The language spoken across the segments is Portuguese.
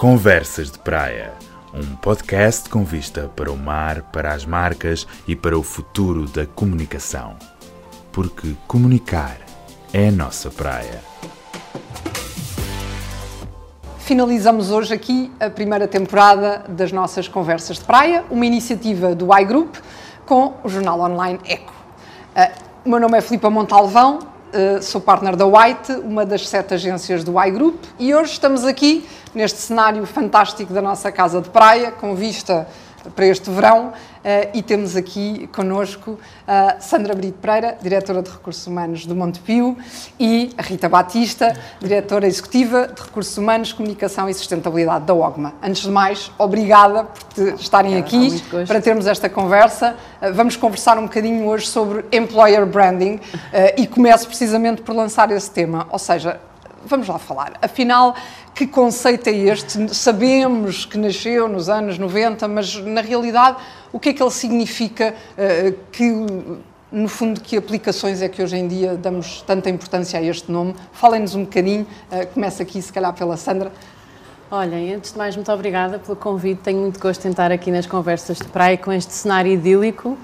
Conversas de Praia, um podcast com vista para o mar, para as marcas e para o futuro da comunicação. Porque comunicar é a nossa praia. Finalizamos hoje aqui a primeira temporada das nossas Conversas de Praia, uma iniciativa do iGroup com o jornal online Eco. Uh, o meu nome é Filipa Montalvão, uh, sou partner da White, uma das sete agências do iGroup, e hoje estamos aqui neste cenário fantástico da nossa casa de praia, com vista para este verão, Uh, e temos aqui connosco a uh, Sandra Brito Pereira, diretora de Recursos Humanos do Montepio, e a Rita Batista, diretora executiva de Recursos Humanos, Comunicação e Sustentabilidade da OGMA. Antes de mais, obrigada por estarem aqui para termos esta conversa. Uh, vamos conversar um bocadinho hoje sobre employer branding e começo precisamente por lançar esse tema, ou seja, vamos lá falar. Afinal, que conceito é este? Sabemos que nasceu nos anos 90, mas na realidade, o que é que ele significa? Uh, que, no fundo, que aplicações é que hoje em dia damos tanta importância a este nome? Falem-nos um bocadinho. Uh, começa aqui, se calhar, pela Sandra. Olhem, antes de mais, muito obrigada pelo convite. Tenho muito gosto em estar aqui nas conversas de praia com este cenário idílico.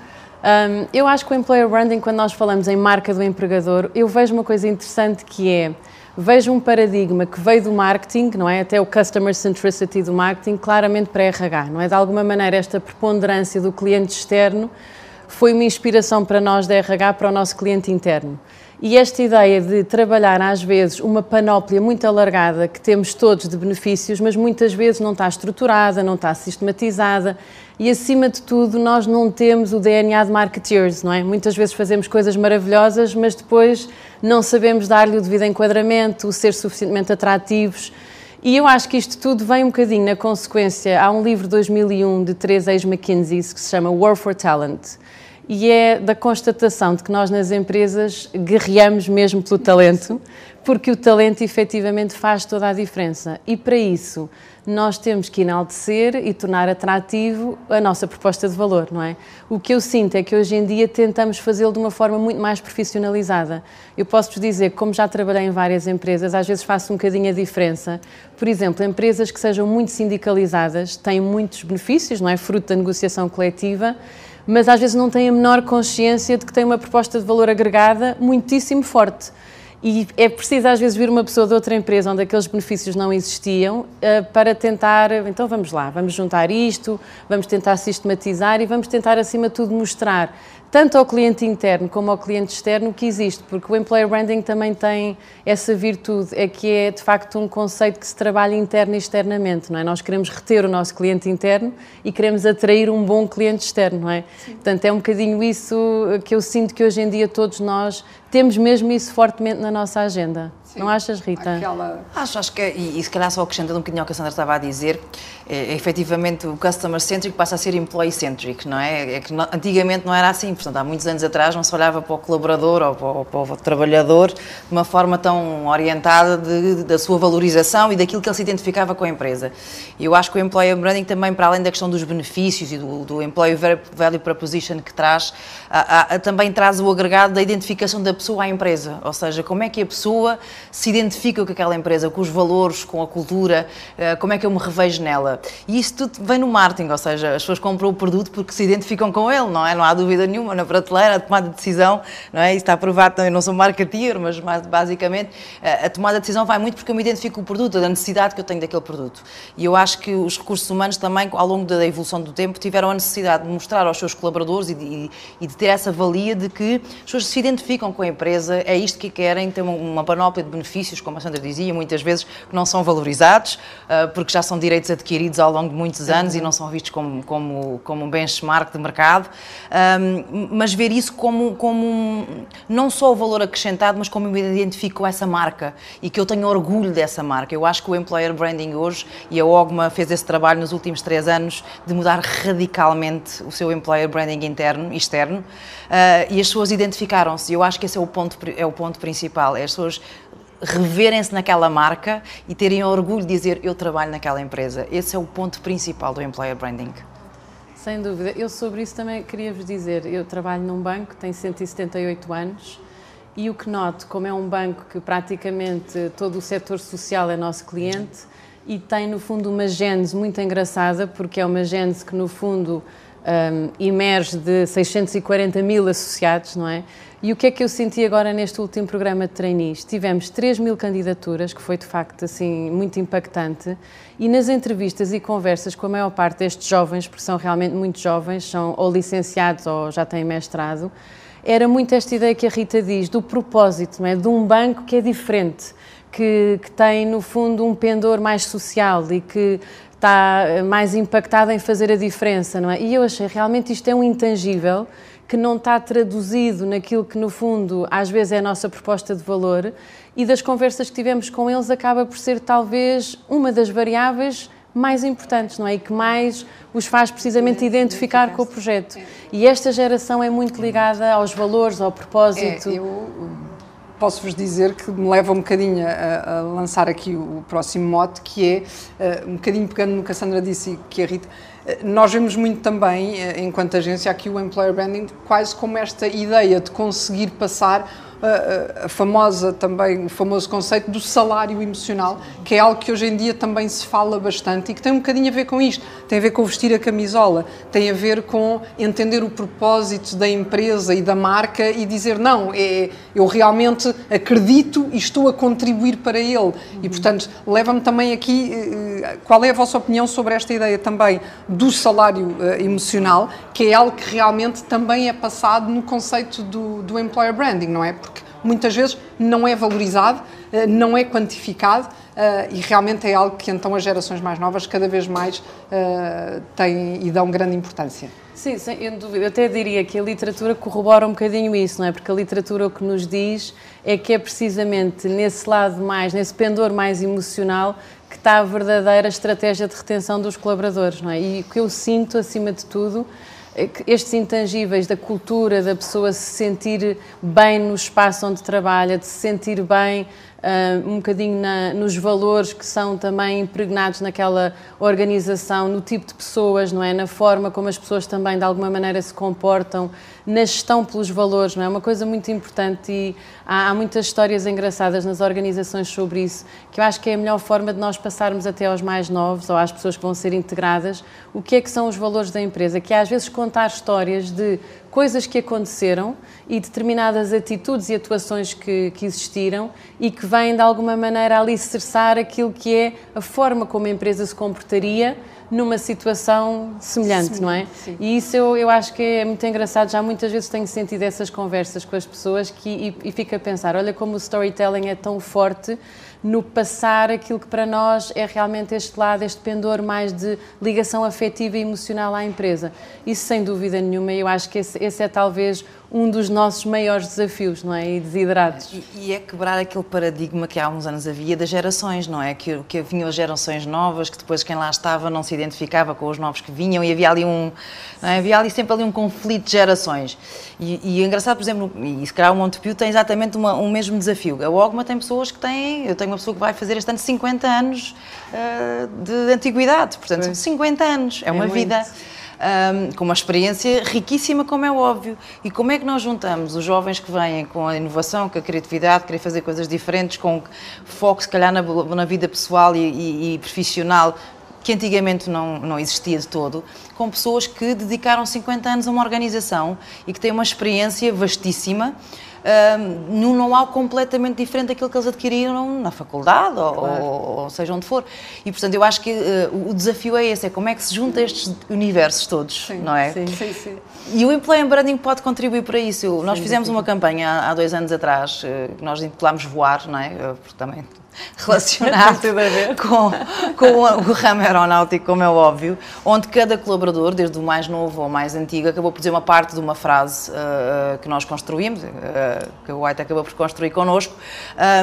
Um, eu acho que o employer branding, quando nós falamos em marca do empregador, eu vejo uma coisa interessante que é vejo um paradigma que veio do marketing, não é? Até o customer centricity do marketing, claramente para RH, não é? De alguma maneira, esta preponderância do cliente externo foi uma inspiração para nós da RH, para o nosso cliente interno. E esta ideia de trabalhar, às vezes, uma panóplia muito alargada que temos todos de benefícios, mas muitas vezes não está estruturada, não está sistematizada e, acima de tudo, nós não temos o DNA de marketeers, não é? Muitas vezes fazemos coisas maravilhosas, mas depois não sabemos dar-lhe o devido enquadramento, ser suficientemente atrativos. E eu acho que isto tudo vem um bocadinho na consequência. Há um livro de 2001 de três ex-McKinsey que se chama War for Talent e é da constatação de que nós nas empresas guerreamos mesmo pelo talento, porque o talento efetivamente faz toda a diferença. E para isso nós temos que enaltecer e tornar atrativo a nossa proposta de valor, não é? O que eu sinto é que hoje em dia tentamos fazê-lo de uma forma muito mais profissionalizada. Eu posso-vos dizer que, como já trabalhei em várias empresas, às vezes faço um bocadinho a diferença. Por exemplo, empresas que sejam muito sindicalizadas têm muitos benefícios, não é? Fruto da negociação coletiva mas às vezes não têm a menor consciência de que têm uma proposta de valor agregada muitíssimo forte. E é preciso às vezes vir uma pessoa de outra empresa onde aqueles benefícios não existiam uh, para tentar, então vamos lá, vamos juntar isto, vamos tentar sistematizar e vamos tentar acima de tudo mostrar tanto ao cliente interno como ao cliente externo que existe, porque o employer branding também tem essa virtude, é que é de facto um conceito que se trabalha interno e externamente, não é? Nós queremos reter o nosso cliente interno e queremos atrair um bom cliente externo, não é? Sim. Portanto, é um bocadinho isso que eu sinto que hoje em dia todos nós temos mesmo isso fortemente na nossa agenda. Sim. Não achas, Rita? Aquela... Acho, acho que, é, e, e se calhar só acrescentando um bocadinho ao que a Sandra estava a dizer, é, é, efetivamente o customer centric passa a ser employee centric, não é? é que no, antigamente não era assim, portanto, há muitos anos atrás não se olhava para o colaborador ou para o, para o trabalhador de uma forma tão orientada de, de, da sua valorização e daquilo que ele se identificava com a empresa. E eu acho que o employer branding também, para além da questão dos benefícios e do, do employee value proposition que traz, a, a, também traz o agregado da identificação da pessoa à empresa, ou seja, como é que a pessoa se identifica com aquela empresa, com os valores, com a cultura, eh, como é que eu me revejo nela. E isso tudo vem no marketing, ou seja, as pessoas compram o produto porque se identificam com ele, não é? Não há dúvida nenhuma, na prateleira, a tomada de decisão, não é? Isso está provado também, não sou marketeer, mas basicamente eh, a tomada de decisão vai muito porque eu me identifico com o produto, da necessidade que eu tenho daquele produto. E eu acho que os recursos humanos também, ao longo da evolução do tempo, tiveram a necessidade de mostrar aos seus colaboradores e de, e de ter essa valia de que as pessoas se identificam com a empresa, é isto que querem, ter uma panóplia de benefícios, como a Sandra dizia, muitas vezes que não são valorizados, eh, porque já são direitos adquiridos ao longo de muitos anos uhum. e não são vistos como, como, como um benchmark de mercado, um, mas ver isso como, como não só o valor acrescentado, mas como eu me identifico com essa marca e que eu tenho orgulho dessa marca. Eu acho que o employer branding hoje, e a Ogma fez esse trabalho nos últimos três anos, de mudar radicalmente o seu employer branding interno e externo, uh, e as pessoas identificaram-se. Eu acho que esse é o ponto, é o ponto principal, é as pessoas reverem-se naquela marca e terem orgulho de dizer eu trabalho naquela empresa. Esse é o ponto principal do employer branding. Sem dúvida. Eu sobre isso também queria vos dizer, eu trabalho num banco, tenho 178 anos e o que noto, como é um banco que praticamente todo o setor social é nosso cliente, e tem, no fundo, uma gênese muito engraçada, porque é uma gênese que, no fundo, um, emerge de 640 mil associados, não é? E o que é que eu senti agora neste último programa de trainees? Tivemos 3 mil candidaturas, que foi de facto assim muito impactante, e nas entrevistas e conversas com a maior parte destes jovens, porque são realmente muito jovens, são ou licenciados ou já têm mestrado, era muito esta ideia que a Rita diz, do propósito, não é? de um banco que é diferente, que, que tem no fundo um pendor mais social e que está mais impactado em fazer a diferença, não é? E eu achei realmente isto é um intangível que não está traduzido naquilo que, no fundo, às vezes é a nossa proposta de valor, e das conversas que tivemos com eles acaba por ser talvez uma das variáveis mais importantes, não é? E que mais os faz precisamente identificar com o projeto. E esta geração é muito ligada aos valores, ao propósito. É, eu posso-vos dizer que me leva um bocadinho a, a, lançar aqui o próximo mote, que é, uh, um bocadinho pegando no que a Sandra disse e que a Rita, uh, nós vemos muito também, uh, enquanto agência, aqui o Employer Branding quase como esta ideia de conseguir passar a, famosa também, o famoso conceito do salário emocional, que é algo que hoje em dia também se fala bastante e que tem um bocadinho a ver com isto. Tem a ver com vestir a camisola, tem a ver com entender o propósito da empresa e da marca e dizer, não, é, eu realmente acredito e estou a contribuir para ele. Uhum. E, portanto, leva-me também aqui, eh, qual é a vossa opinião sobre esta ideia também do salário eh, emocional, que é algo que realmente também é passado no conceito do, do employer branding, não é? Porque muitas vezes não é valorizado, eh, não é quantificado eh, e realmente é algo que então as gerações mais novas cada vez mais eh, têm e dão grande importância. Sim, sem dúvida. Eu até diria que a literatura corrobora um bocadinho isso, não é? Porque a literatura o que nos diz é que é precisamente nesse lado mais, nesse pendor mais emocional, que está a verdadeira estratégia de retenção dos colaboradores, não é? E o que eu sinto, acima de tudo, estes intangíveis da cultura, da pessoa se sentir bem no espaço onde trabalha, de se sentir bem uh, um bocadinho na, nos valores que são também impregnados naquela organização, no tipo de pessoas, não é? Na forma como as pessoas também de alguma maneira se comportam, na gestão pelos valores, não é? Uma coisa muito importante e há, há muitas histórias engraçadas nas organizações sobre isso, que eu acho que é a melhor forma de nós passarmos até aos mais novos ou às pessoas que vão ser integradas, o que é que são os valores da empresa, que é às vezes contar histórias de coisas que aconteceram e determinadas atitudes e atuações que, que existiram e que vêm de alguma maneira alicerçar aquilo que é a forma como a empresa se comportaria numa situação semelhante, sim, não é? Sim. E isso eu, eu acho que é muito engraçado. Já muitas vezes tenho sentido essas conversas com as pessoas que, e, e fico a pensar: olha como o storytelling é tão forte no passar aquilo que para nós é realmente este lado, este pendor mais de ligação afetiva e emocional à empresa. Isso sem dúvida nenhuma, eu acho que esse, esse é talvez um dos nossos maiores desafios, não é? E desiderados. E, e, é quebrar aquele paradigma que há uns anos havia das gerações, não é? Que, que vinham as gerações novas, que depois quem lá estava não se identificava com os novos que vinham e havia ali um. É? Havia ali sempre ali um conflito de gerações. E, e é engraçado, por exemplo, e se calhar o Montepio tem exatamente uma, um mesmo desafio. A OGMA tem pessoas que têm. Eu tenho uma pessoa que vai fazer este ano 50 anos uh, de antiguidade, portanto, pois. 50 anos, é, é uma muito. vida um, com uma experiência riquíssima, como é óbvio. E como é que nós juntamos os jovens que vêm com a inovação, com a criatividade, querer fazer coisas diferentes, com foco, se calhar, na, na vida pessoal e, e, e profissional, que antigamente não, não existia de todo, com pessoas que dedicaram 50 anos a uma organização e que têm uma experiência vastíssima num know-how completamente diferente daquilo que eles adquiriram na faculdade ou, claro. ou, ou, seja onde for. E, portanto, eu acho que uh, o desafio é esse, é como é que se junta estes universos todos, sim, não é? Sim, sim, sim. E o Employee Branding pode contribuir para isso. Sim, nós fizemos uma campanha há, há dois anos atrás, uh, que nós intitulámos Voar, não é? Porque também relacionado com, com o ramo aeronáutico, como é óbvio, onde cada colaborador, desde o mais novo ao mais antigo, acabou por dizer uma parte de uma frase uh, que nós construímos, uh, que o White acabou por construir connosco,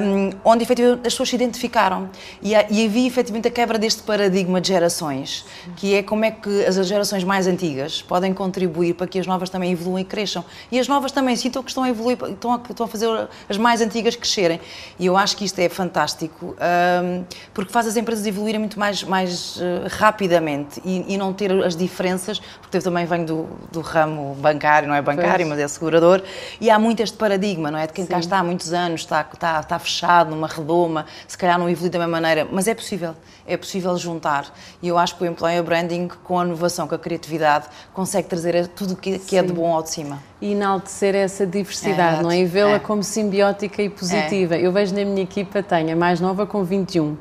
um, onde efetivamente as pessoas se identificaram. E, e havia efetivamente a quebra deste paradigma de gerações, que é como é que as gerações mais antigas podem contribuir para que as novas também evoluam e cresçam. E as novas também sintam que estão a evoluir, estão a, estão a fazer as mais antigas crescerem. E eu acho que isto é fantástico fantástico, um, porque faz as empresas evoluírem muito mais, mais uh, rapidamente e, e, não ter as diferenças, porque eu também venho do, do ramo bancário, não é bancário, pois. mas é segurador, e há muito este paradigma não é? De quem Sim. cá está há muitos anos, está, está, está fechado numa redoma, se calhar não evolui da mesma maneira, mas é possível, é possível juntar. E eu acho que o Employer Branding, com a inovação, com a criatividade, consegue trazer tudo o que, que é de bom ao de cima. E enaltecer essa diversidade, é, não é? E vê-la é. como simbiótica e positiva. É. Eu vejo na minha equipa, tenho a mais nova com 21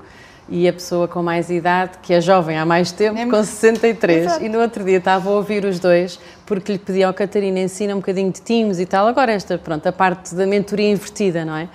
e a pessoa com mais idade, que é jovem há mais tempo, é com 63. Exato. E no outro dia estava a ouvir os dois, porque lhe pedi ao Catarina ensina um bocadinho de Teams e tal. Agora esta, pronto, a parte da mentoria invertida, não é?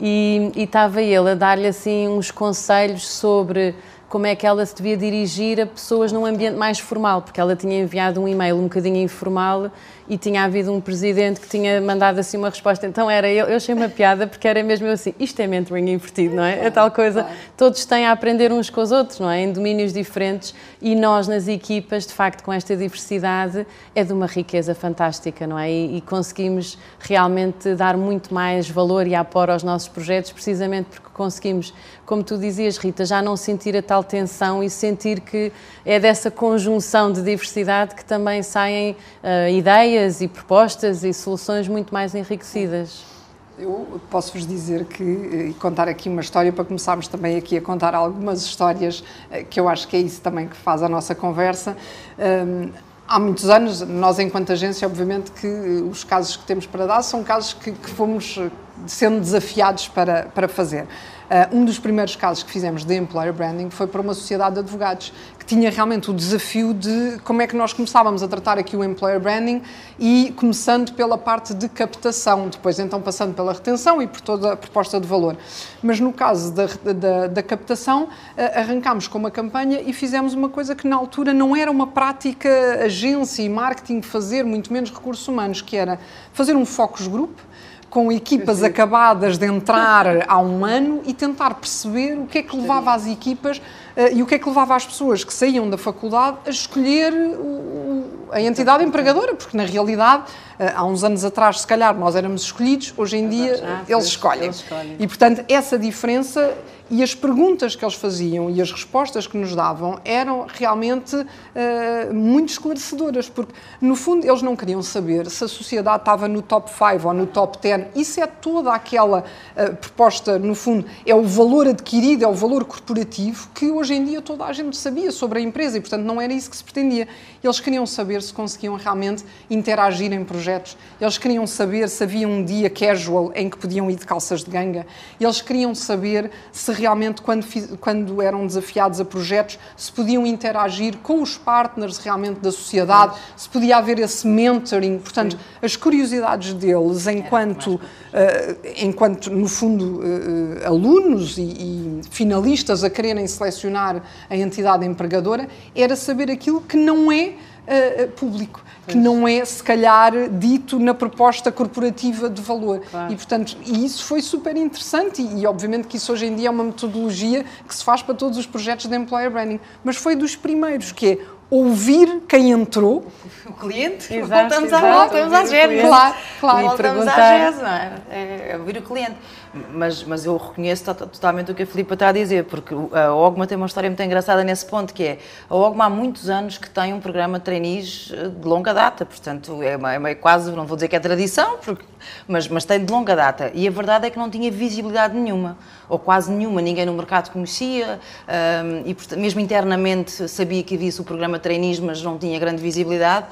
E, estava ele a dar-lhe assim uns conselhos sobre como é que ela se devia dirigir a pessoas num ambiente mais formal, porque ela tinha enviado um e-mail um bocadinho informal e tinha havido um presidente que tinha mandado assim uma resposta. Então era eu, eu achei uma piada porque era mesmo eu assim, isto é mentoring invertido, não é? É tal coisa, todos têm a aprender uns com os outros, não é? Em domínios diferentes e nós nas equipas, de facto, com esta diversidade, é de uma riqueza fantástica, não é? E, e conseguimos realmente dar muito mais valor e apoio aos nossos projetos, precisamente porque conseguimos, como tu dizias, Rita, já não sentir a tal tensão e sentir que é dessa conjunção de diversidade que também saem uh, ideias ideias e propostas e soluções muito mais enriquecidas. Eu posso-vos dizer que, e contar aqui uma história para começarmos também aqui a contar algumas histórias, eh, que eu acho que é isso também que faz a nossa conversa. Um, há muitos anos, nós enquanto agência, obviamente que os casos que temos para dar são casos que, que fomos eh, sendo desafiados para, para fazer. Uh, um dos primeiros casos que fizemos de employer branding foi para uma sociedade de advogados que tinha realmente o desafio de como é que nós começávamos a tratar aqui o employer branding e começando pela parte de captação, depois então passando pela retenção e por toda a proposta de valor. Mas no caso da, da, da captação, uh, arrancámos com uma campanha e fizemos uma coisa que na altura não era uma prática agência e marketing fazer, muito menos recursos humanos, que era fazer um focus group com equipas acabadas de entrar há um ano e tentar perceber o que é que levava as equipas e o que é que levava as pessoas que saíam da faculdade a escolher o, a entidade empregadora, porque na realidade, uh, há uns anos atrás, se calhar nós éramos escolhidos, hoje em dia ah, eles, escolhem. eles escolhem. E portanto, essa diferença e as perguntas que eles faziam e as respostas que nos davam eram realmente uh, muito esclarecedoras, porque no fundo eles não queriam saber se a sociedade estava no top 5 ou no top 10. Isso é toda aquela uh, proposta, no fundo, é o valor adquirido, é o valor corporativo que hoje em dia toda a gente sabia sobre a empresa e, portanto, não era isso que se pretendia. Eles queriam saber se conseguiam realmente interagir em projetos, eles queriam saber se havia um dia casual em que podiam ir de calças de ganga, eles queriam saber se realmente, quando, quando eram desafiados a projetos, se podiam interagir com os partners realmente da sociedade, se podia haver esse mentoring. Portanto, as curiosidades deles, enquanto, uh, enquanto no fundo, uh, alunos e, e finalistas a quererem selecionar a entidade empregadora, era saber aquilo que não é uh, público que não é, se calhar, dito na proposta corporativa de valor. Claro. E, portanto, e isso foi super interessante e, e, obviamente, que isso hoje em dia é uma metodologia que se faz para todos os projetos de employer branding. Mas foi dos primeiros, que é ouvir quem entrou. O cliente? Exato, voltamos, exato, à, voltamos à GES. Claro, claro. Voltamos à GES, não é? é? ouvir o cliente. Mas, mas eu reconheço totalmente o que a Filipa está a dizer, porque a Ogma tem uma história muito engraçada nesse ponto, que é, a Ogma há muitos anos que tem um programa de trainees eh, de longa data, portanto, é, é uma, quase, não vou dizer que é tradição, porque, mas, mas tem de longa data. E a verdade é que não tinha visibilidade nenhuma, ou quase nenhuma, ninguém no mercado conhecia, um, e portanto, mesmo internamente sabia que havia-se o programa de trainees, mas não tinha grande visibilidade.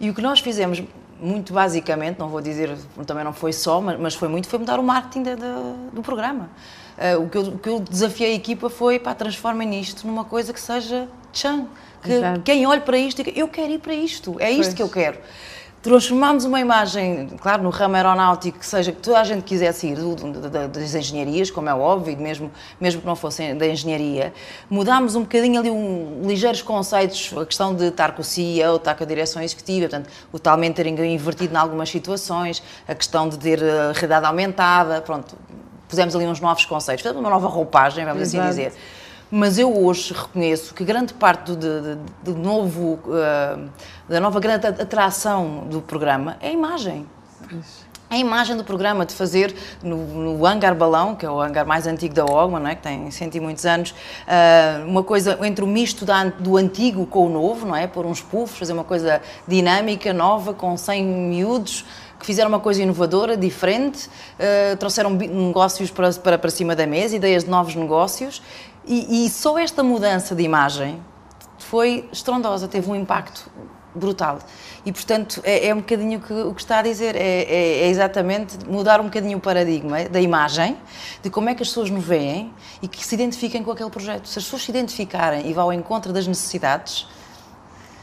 E o que nós fizemos muito basicamente, não vou dizer, também não foi só, mas, mas foi muito, foi mudar o marketing de, de, do programa. Uh, o, que eu, o que eu desafiei a equipa foi, para transformem isto numa coisa que seja chan, que Exato. quem olhe para isto eu quero ir para isto, é isto pois. que eu quero transformámos uma imagem, claro, no ramo aeronáutico, que seja que toda a gente quisesse ir das engenharias, como é óbvio, mesmo, mesmo que não fossem da engenharia, mudámos um bocadinho ali um, ligeiros conceitos, a questão de estar com o CEO, estar com a direção executiva, portanto, o tal mentoring invertido em algumas situações, a questão de ter a eh, realidade aumentada, pronto, pusemos ali uns novos conceitos, uma nova roupagem, vamos assim Exato. assim dizer. Mas eu hoje reconheço que grande parte do, do, do novo, uh, da nova grande atração do programa é a imagem. A imagem do programa, de fazer no, no hangar balão, que é o hangar mais antigo da OGMA, não é? que tem cento e muitos anos, uh, uma coisa entre o misto da, do antigo com o novo, não é? Pôr uns puffs, fazer uma coisa dinâmica, nova, com 100 miúdos, que fizeram uma coisa inovadora, diferente, uh, trouxeram negócios para, para, para cima da mesa, ideias de novos negócios, e, e só esta mudança de imagem foi estrondosa, teve um impacto brutal. E, portanto, é, é um bocadinho que, o que está a dizer, é, é, é, exatamente mudar um bocadinho o paradigma da imagem, de como é que as pessoas nos veem e que se identifiquem com aquele projeto. Se as pessoas se identificarem e vão ao encontro das necessidades,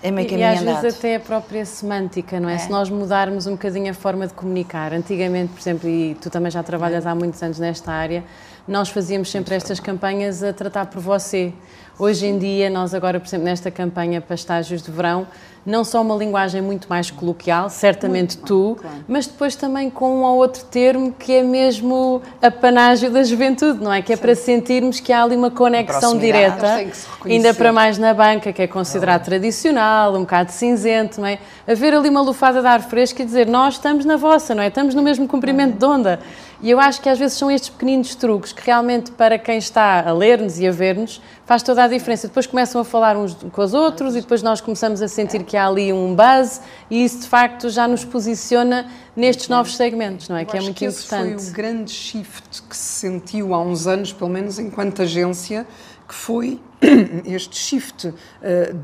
é meio caminho E às andado. vezes até a própria semântica, não é? é? Se nós mudarmos um bocadinho a forma de comunicar. Antigamente, por exemplo, e tu também já trabalhas há muitos anos nesta área, nós fazíamos sempre estas campanhas a tratar por você. Hoje em dia, nós agora, por exemplo, nesta campanha para estágios de verão, não só uma linguagem muito mais coloquial, certamente tu, claro. mas depois também com um ou outro termo que é mesmo a panágio da juventude, não é? Que é Sim. para sentirmos que há ali uma conexão direta, ainda para mais na banca, que é considerado tradicional, um bocado cinzento, não é? Haver ali uma lufada de ar fresco e dizer nós estamos na vossa, não é? Estamos no mesmo comprimento de onda. E eu acho que às vezes são estes pequeninos truques que realmente para quem está a ler-nos e a ver-nos faz toda a diferença. Depois começam a falar uns com os outros e depois nós começamos a sentir que há ali um buzz e isso de facto já nos posiciona nestes novos segmentos, não é? Eu que é muito que importante. Esse foi o grande shift que se sentiu há uns anos, pelo menos enquanto agência, que foi este shift uh,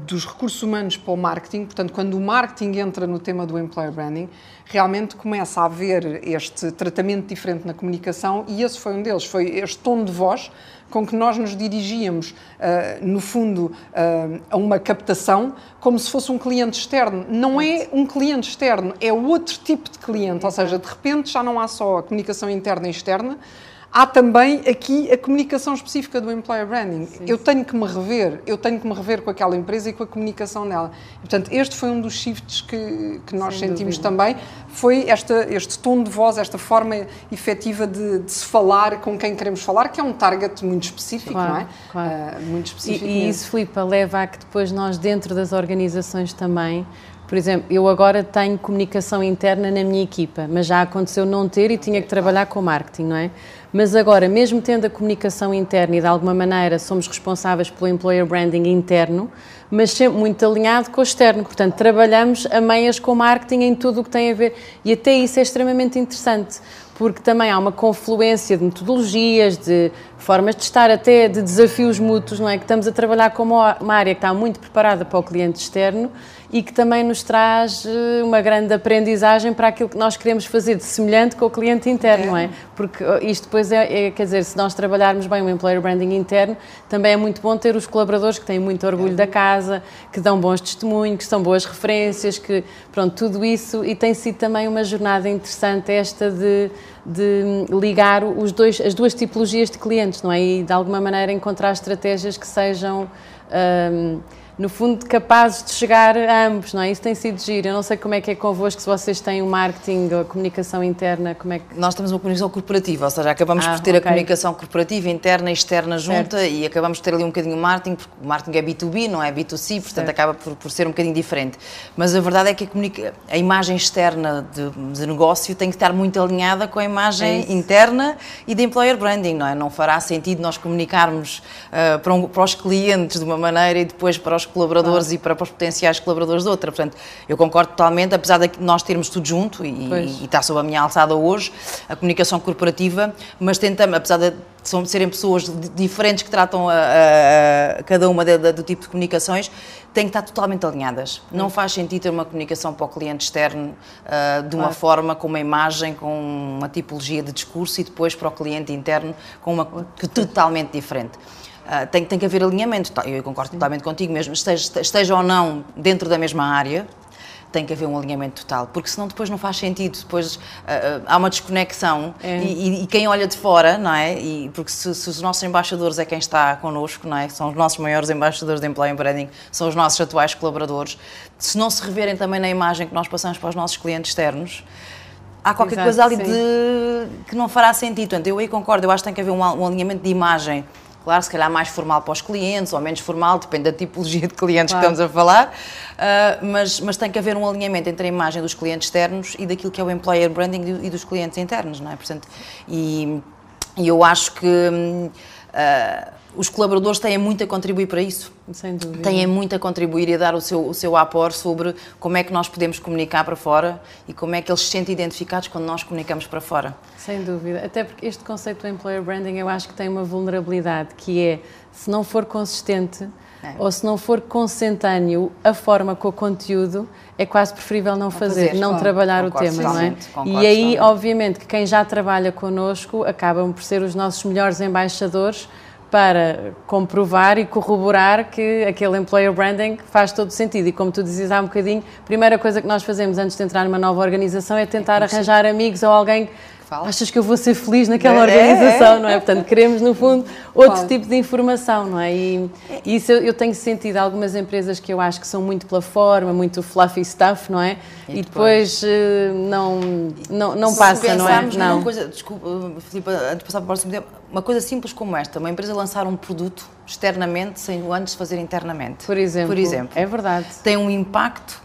dos recursos humanos para o marketing, portanto, quando o marketing entra no tema do employer branding, realmente começa a haver este tratamento diferente na comunicação e esse foi um deles, foi este tom de voz com que nós nos dirigíamos, uh, no fundo, uh, a uma captação, como se fosse um cliente externo. Não é um cliente externo, é outro tipo de cliente, ou seja, de repente já não há só a comunicação interna e externa, há também aqui a comunicação específica do employer branding. Sim, eu tenho que me rever, eu tenho que me rever com aquela empresa e com a comunicação dela. E, portanto, este foi um dos shifts que, que nós Sem sentimos dúvida. também, foi esta, este tom de voz, esta forma efetiva de, de, se falar com quem queremos falar, que é um target muito específico, claro, não é? Claro. Uh, muito específico. E, e isso, Filipe, leva a que depois nós, dentro das organizações também, por exemplo, eu agora tenho comunicação interna na minha equipa, mas já aconteceu não ter e tinha que trabalhar com marketing, não é? Mas agora, mesmo tendo a comunicação interna e de alguma maneira somos responsáveis pelo employer branding interno, mas sempre muito alinhado com o externo. Portanto, trabalhamos a meias com marketing em tudo o que tem a ver. E até isso é extremamente interessante, porque também há uma confluência de metodologias, de formas de estar, até de desafios mútuos, não é? Que estamos a trabalhar com uma área que está muito preparada para o cliente externo e que também nos traz eh, uma grande aprendizagem para aquilo que nós queremos fazer de semelhante com o cliente interno, é. não é? Porque eh, isto depois é, é, quer dizer, se nós trabalharmos bem o employer branding interno, também é muito bom ter os colaboradores que têm muito orgulho é. da casa, que dão bons testemunhos, que são boas referências, que, pronto, tudo isso, e tem sido também uma jornada interessante esta de, de ligar os dois, as duas tipologias de clientes, não é? E de alguma maneira encontrar estratégias que sejam... Um, no fundo, capazes de chegar a ambos, não é? Isso tem sido giro. Eu não sei como é que é convosco, se vocês têm o marketing, a comunicação interna, como é que... Nós temos uma comunicação corporativa, ou seja, acabamos ah, por ter okay. a comunicação corporativa interna e externa junta certo. e acabamos por ter ali um bocadinho o marketing, porque o marketing é B2B, não é B2C, portanto certo. acaba por, por, ser um bocadinho diferente. Mas a verdade é que a, comunica... a imagem externa de, de, negócio tem que estar muito alinhada com a imagem é interna e de employer branding, não é? Não fará sentido nós comunicarmos uh, para, um, para os clientes de uma maneira e depois para os os colaboradores claro. e para, para, os potenciais colaboradores de outra. Portanto, eu concordo totalmente, apesar de nós termos tudo junto e, e, está sob a minha alçada hoje, a comunicação corporativa, mas tentamos, apesar de serem pessoas diferentes que tratam a, a, a cada uma de, de, do tipo de comunicações, têm que estar totalmente alinhadas. Não faz sentido ter uma comunicação para o cliente externo uh, de uma claro. forma, com uma imagem, com uma tipologia de discurso e depois para o cliente interno com uma totalmente diferente. Uh, tem, tem que haver alinhamento, tá, eu concordo totalmente contigo mesmo, esteja, esteja ou não dentro da mesma área, tem que haver um alinhamento total, porque senão depois não faz sentido, depois uh, uh, há uma desconexão. É. e, e, quem olha de fora, não é? E, porque se, se, os nossos embaixadores é quem está connosco, não é? São os nossos maiores embaixadores de Employee Branding, são os nossos atuais colaboradores, se não se reverem também na imagem que nós passamos para os nossos clientes externos, há qualquer Exato, coisa ali de, que não fará sentido. Portanto, eu aí concordo, eu acho que tem que haver um, um alinhamento de imagem Claro, se calhar mais formal para os clientes ou menos formal, depende da tipologia de clientes claro. que estamos a falar, uh, mas, mas tem que haver um alinhamento entre a imagem dos clientes externos e daquilo que é o employer branding e dos clientes internos, não é? Portanto, e, e eu acho que uh, os colaboradores têm muito a contribuir para isso. Sem dúvida. Têm muito a contribuir e a dar o seu, o seu apor sobre como é que nós podemos comunicar para fora e como é que eles se sentem identificados quando nós comunicamos para fora. Sem dúvida. Até porque este conceito do employer branding eu acho que tem uma vulnerabilidade que é se não for consistente é. ou se não for consentâneo a forma com o conteúdo, é quase preferível não, fazer, fazer, não claro. trabalhar concordo, o tema, não é? E aí, obviamente, que quem já trabalha connosco acabam por ser os nossos melhores embaixadores para comprovar e corroborar que aquele employer branding faz todo sentido. E como tu dizias há um bocadinho, a primeira coisa que nós fazemos antes de entrar numa nova organização é tentar é arranjar amigos ou alguém Fala. Achas que eu vou ser feliz naquela é, organização, é, é. não é? Portanto, queremos, no fundo, outro claro. tipo de informação, não é? E, e isso eu, eu, tenho sentido algumas empresas que eu acho que são muito pela forma, muito fluffy stuff, não é? E, e depois, depois uh, não, não, não passa, não é? Não. Uma coisa, desculpa, Filipe, antes de passar para o próximo tempo, uma coisa simples como esta, uma empresa lançar um produto externamente sem o antes fazer internamente. Por exemplo. Por exemplo. É verdade. Tem um impacto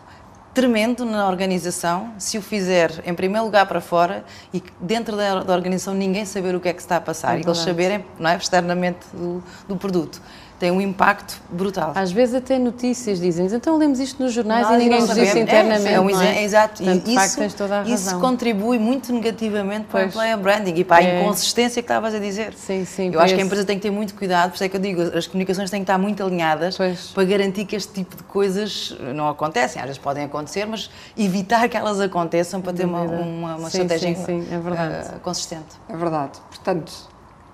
tremendo na organização se o fizer em primeiro lugar para fora e dentro da, da organização ninguém saber o que é que está a passar. É e eles saberem não é, externamente do, do produto tem um impacto brutal. Às vezes até notícias dizem então lemos isto nos jornais Nós e ninguém nos disse internamente. É, é um é? Exato. Portanto, isso, facto, toda a razão. isso contribui muito negativamente para pois. o employer branding e para é. a inconsistência que estavas a dizer. Sim, sim. Eu acho que a empresa tem que ter muito cuidado, por isso é que eu digo, as comunicações têm que estar muito alinhadas pois. para garantir que este tipo de coisas não acontecem. Às vezes podem acontecer, mas evitar que elas aconteçam para ter uma, uma, uma sim, estratégia sim, sim. É verdade. Uh, consistente. É verdade. Portanto,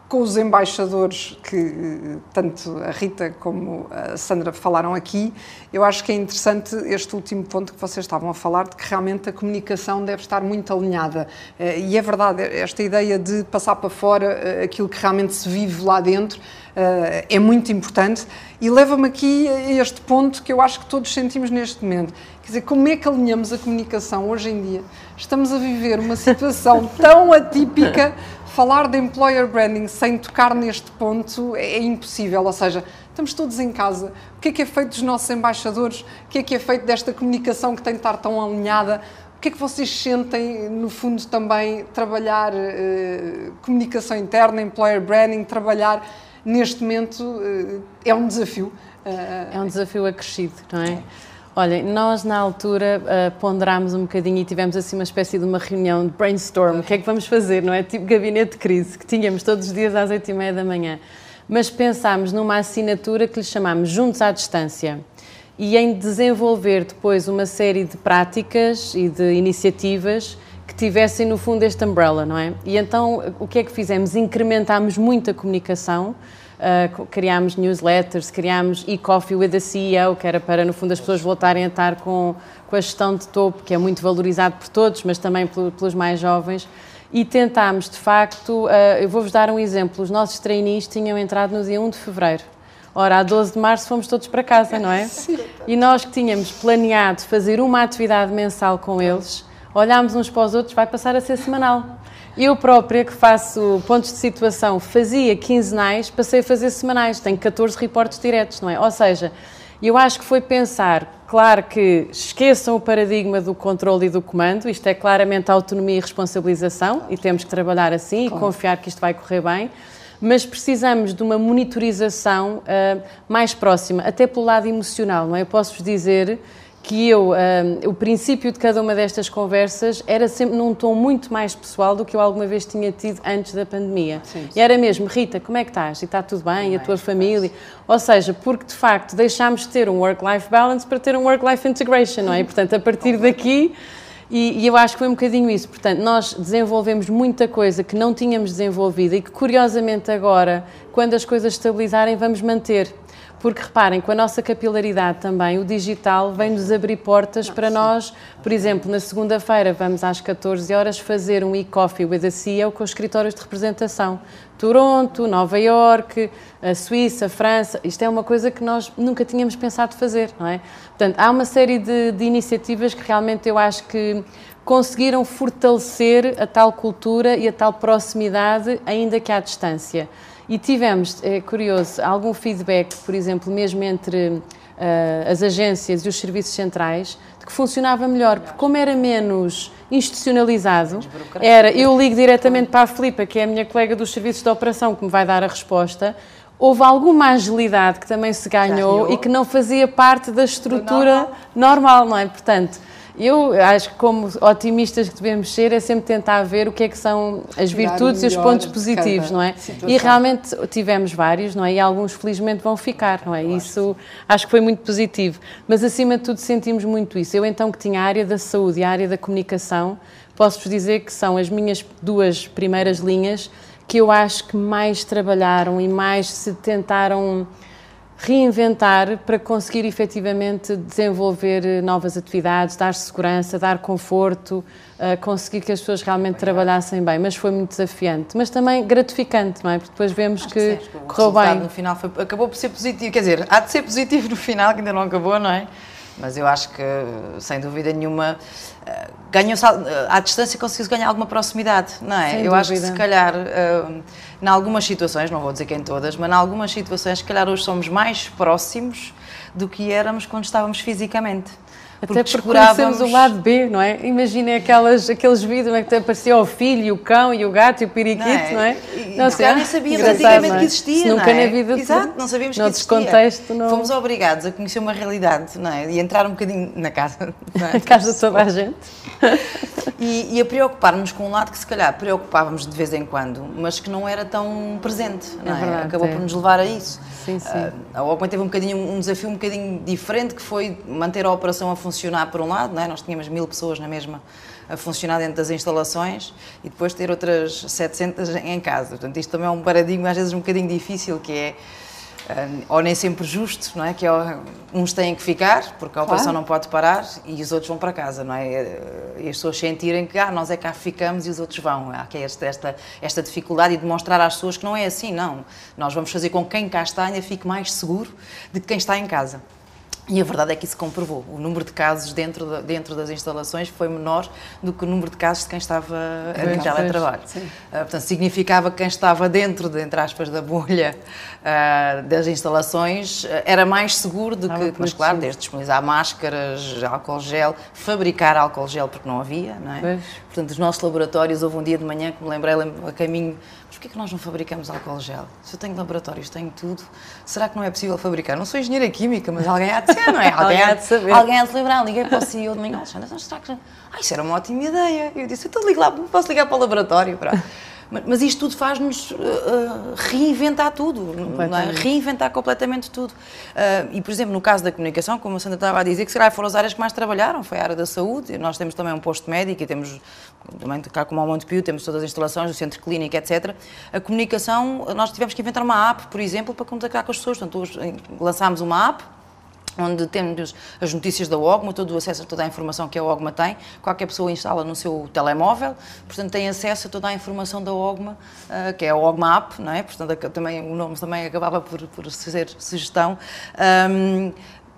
com os embaixadores que tanto a Rita como a Sandra falaram aqui, eu acho que é interessante este último ponto que vocês estavam a falar, de que realmente a comunicação deve estar muito alinhada. Eh, e é verdade, esta ideia de passar para fora eh, aquilo que realmente se vive lá dentro eh, é muito importante e leva-me aqui a este ponto que eu acho que todos sentimos neste momento. Quer dizer, como é que alinhamos a comunicação hoje em dia? Estamos a viver uma situação tão atípica falar de employer branding sem tocar neste ponto é, é, impossível. Ou seja, estamos todos em casa. O que é que é feito dos nossos embaixadores? O que é que é feito desta comunicação que tem de estar tão alinhada? O que é que vocês sentem, no fundo, também trabalhar uh, comunicação interna, employer branding, trabalhar neste momento uh, é um desafio? Uh, é um desafio acrescido, não é? é. Olha, nós na altura uh, ponderámos um bocadinho e tivemos assim uma espécie de uma reunião de brainstorm, o que é que vamos fazer, não é? Tipo gabinete de crise, que tínhamos todos os dias às oito e meia da manhã. Mas pensámos numa assinatura que lhe chamámos Juntos à Distância e em desenvolver depois uma série de práticas e de iniciativas que tivessem no fundo este umbrella, não é? E então o que é que fizemos? Incrementámos muito a comunicação, Uh, criámos newsletters, criámos e-coffee with the CEO, que era para, no fundo, as pessoas voltarem a estar com, com a gestão de topo, que é muito valorizado por todos, mas também pelos mais jovens. E tentámos, de facto, uh, eu vou-vos dar um exemplo: os nossos trainees tinham entrado no dia 1 de fevereiro. Ora, a 12 de março fomos todos para casa, não é? E nós que tínhamos planeado fazer uma atividade mensal com eles, olhámos uns para os outros, vai passar a ser semanal. Eu própria, que faço pontos de situação, fazia quinzenais, passei a fazer semanais. Tenho 14 reportes diretos, não é? Ou seja, eu acho que foi pensar, claro que esqueçam o paradigma do controle e do comando, isto é claramente autonomia e responsabilização, e temos que trabalhar assim claro. e confiar que isto vai correr bem, mas precisamos de uma monitorização uh, mais próxima, até pelo lado emocional, não é? Eu posso-vos dizer que eu, um, o princípio de cada uma destas conversas era sempre num tom muito mais pessoal do que eu alguma vez tinha tido antes da pandemia. Sim, sim. E era mesmo, Rita, como é que estás? E está tudo bem? e a tua família? Ou seja, porque de facto deixámos de ter um work-life balance para ter um work-life integration, não é? E, portanto, a partir daqui. E, e, eu acho que foi um bocadinho isso. Portanto, nós desenvolvemos muita coisa que não tínhamos desenvolvido e que, curiosamente, agora, quando as coisas estabilizarem, vamos manter. Porque reparem, com a nossa capilaridade também, o digital vem-nos abrir portas para nós. Por exemplo, na segunda-feira vamos às 14 horas fazer um e-coffee with a CEO com os escritórios de representação. Toronto, Nova York, a Suíça, a França. Isto é uma coisa que nós nunca tínhamos pensado fazer, não é? Portanto, há uma série de, de iniciativas que realmente eu acho que conseguiram fortalecer a tal cultura e a tal proximidade, ainda que à distância. E tivemos, é curioso, algum feedback, por exemplo, mesmo entre uh, as agências e os serviços centrais, de que funcionava melhor, porque como era menos institucionalizado, era eu ligo diretamente para a Filipa, que é a minha colega dos serviços de operação, que me vai dar a resposta, houve alguma agilidade que também se ganhou, ganhou. e que não fazia parte da estrutura normal, não é? Portanto, eu acho que, como otimistas que devemos ser, é sempre tentar ver o que é que são as virtudes e os pontos positivos, não é? Situação. E realmente tivemos vários, não é? E alguns, felizmente, vão ficar, não é? Isso acho que foi muito positivo. Mas, acima de tudo, sentimos muito isso. Eu, então, que tinha a área da saúde e a área da comunicação, posso-vos dizer que são as minhas duas primeiras linhas que eu acho que mais trabalharam e mais se tentaram reinventar para conseguir efetivamente desenvolver eh, novas atividades, dar segurança, dar conforto, uh, conseguir que as pessoas realmente trabalhassem bem. Mas foi muito desafiante, mas também gratificante, não é? Porque depois vemos que, que correu bem. no final foi, acabou por ser positivo, quer dizer, há de ser positivo no final, que ainda não acabou, não é? Mas eu acho que, sem dúvida nenhuma, eh, ganhou à distância conseguiu ganhar alguma proximidade, não é? Sem eu dúvida. acho que se calhar, em algumas situações, não vou dizer que em todas, mas em algumas situações, se calhar hoje somos mais próximos do que éramos quando estávamos fisicamente. Até porque, porque conhecemos o lado B, não é? Imaginem aquelas, aqueles vídeos em que aparecia o filho, o cão e o gato e o periquito, não é? Não, é? E, não sei, nem sabíamos antigamente é? que existia, Nunca não é? na vida Exato, não sabíamos que existia. contexto, não... Fomos obrigados a conhecer uma realidade, não é? E entrar um bocadinho na casa. Na é? casa de toda a gente. E, e a preocupar-nos com um lado que se calhar preocupávamos de vez em quando, mas que não era tão presente, não é? Verdade, Acabou por nos levar a isso. Sim, sim. Uh, a teve um, bocadinho, um desafio um bocadinho diferente, que foi manter a operação a funcionar por um lado, não é? nós tínhamos mil pessoas na mesma a funcionar dentro das instalações e depois ter outras 700 em casa. Portanto, isto também é um paradigma às vezes um bocadinho difícil, que é ou nem sempre justo, não é? Que é, uns têm que ficar, porque a operação claro. não pode parar, e os outros vão para casa, não é? E as pessoas sentirem que, ah, nós é cá ficamos e os outros vão. Há que esta, esta, esta dificuldade e demonstrar às pessoas que não é assim, não. Nós vamos fazer com que quem cá está ainda fique mais seguro de que quem está em casa. E a verdade é que isso comprovou. O número de casos dentro, de, dentro das instalações foi menor do que o número de casos de quem estava em teletrabalho. Uh, portanto, significava que quem estava dentro, de, entre aspas, da bolha uh, das instalações uh, era mais seguro do que. Mas, claro, desde disponibilizar máscaras, álcool gel, fabricar álcool gel, porque não havia, não é? Pois. Portanto, os nossos laboratórios, houve um dia de manhã que me lembrei, a caminho porquê que nós não fabricamos álcool gel? Se eu tenho laboratórios, tenho tudo, será que não é possível fabricar? Não sou engenheira química, mas alguém há de ser, não é? Alguém, há de saber. Alguém há de lembrar. Liguei para o CEO de manhã, Alexandre, será que... Ah, isso era uma ótima ideia. Eu disse, então ligo lá, posso ligar para o laboratório? Para... Mas isto tudo faz-nos uh, reinventar tudo, é? reinventar completamente tudo. Uh, e, por exemplo, no caso da comunicação, como a Sandra estava a dizer, que será foram as áreas que mais trabalharam, foi a área da saúde. Nós temos também um posto médico e temos, também cá como ao Montepio, temos todas as instalações, o centro clínico, etc. A comunicação, nós tivemos que inventar uma app, por exemplo, para contactar com as pessoas. Portanto, lançámos uma app onde temos as notícias da OGMA, todo o acesso a toda a informação que a OGMA tem. Qualquer pessoa instala no seu telemóvel, portanto tem acesso a toda a informação da OGMA, eh, que é a OGMA App, não é? Portanto, também, o nome também acabava por, por ser sugestão. Um,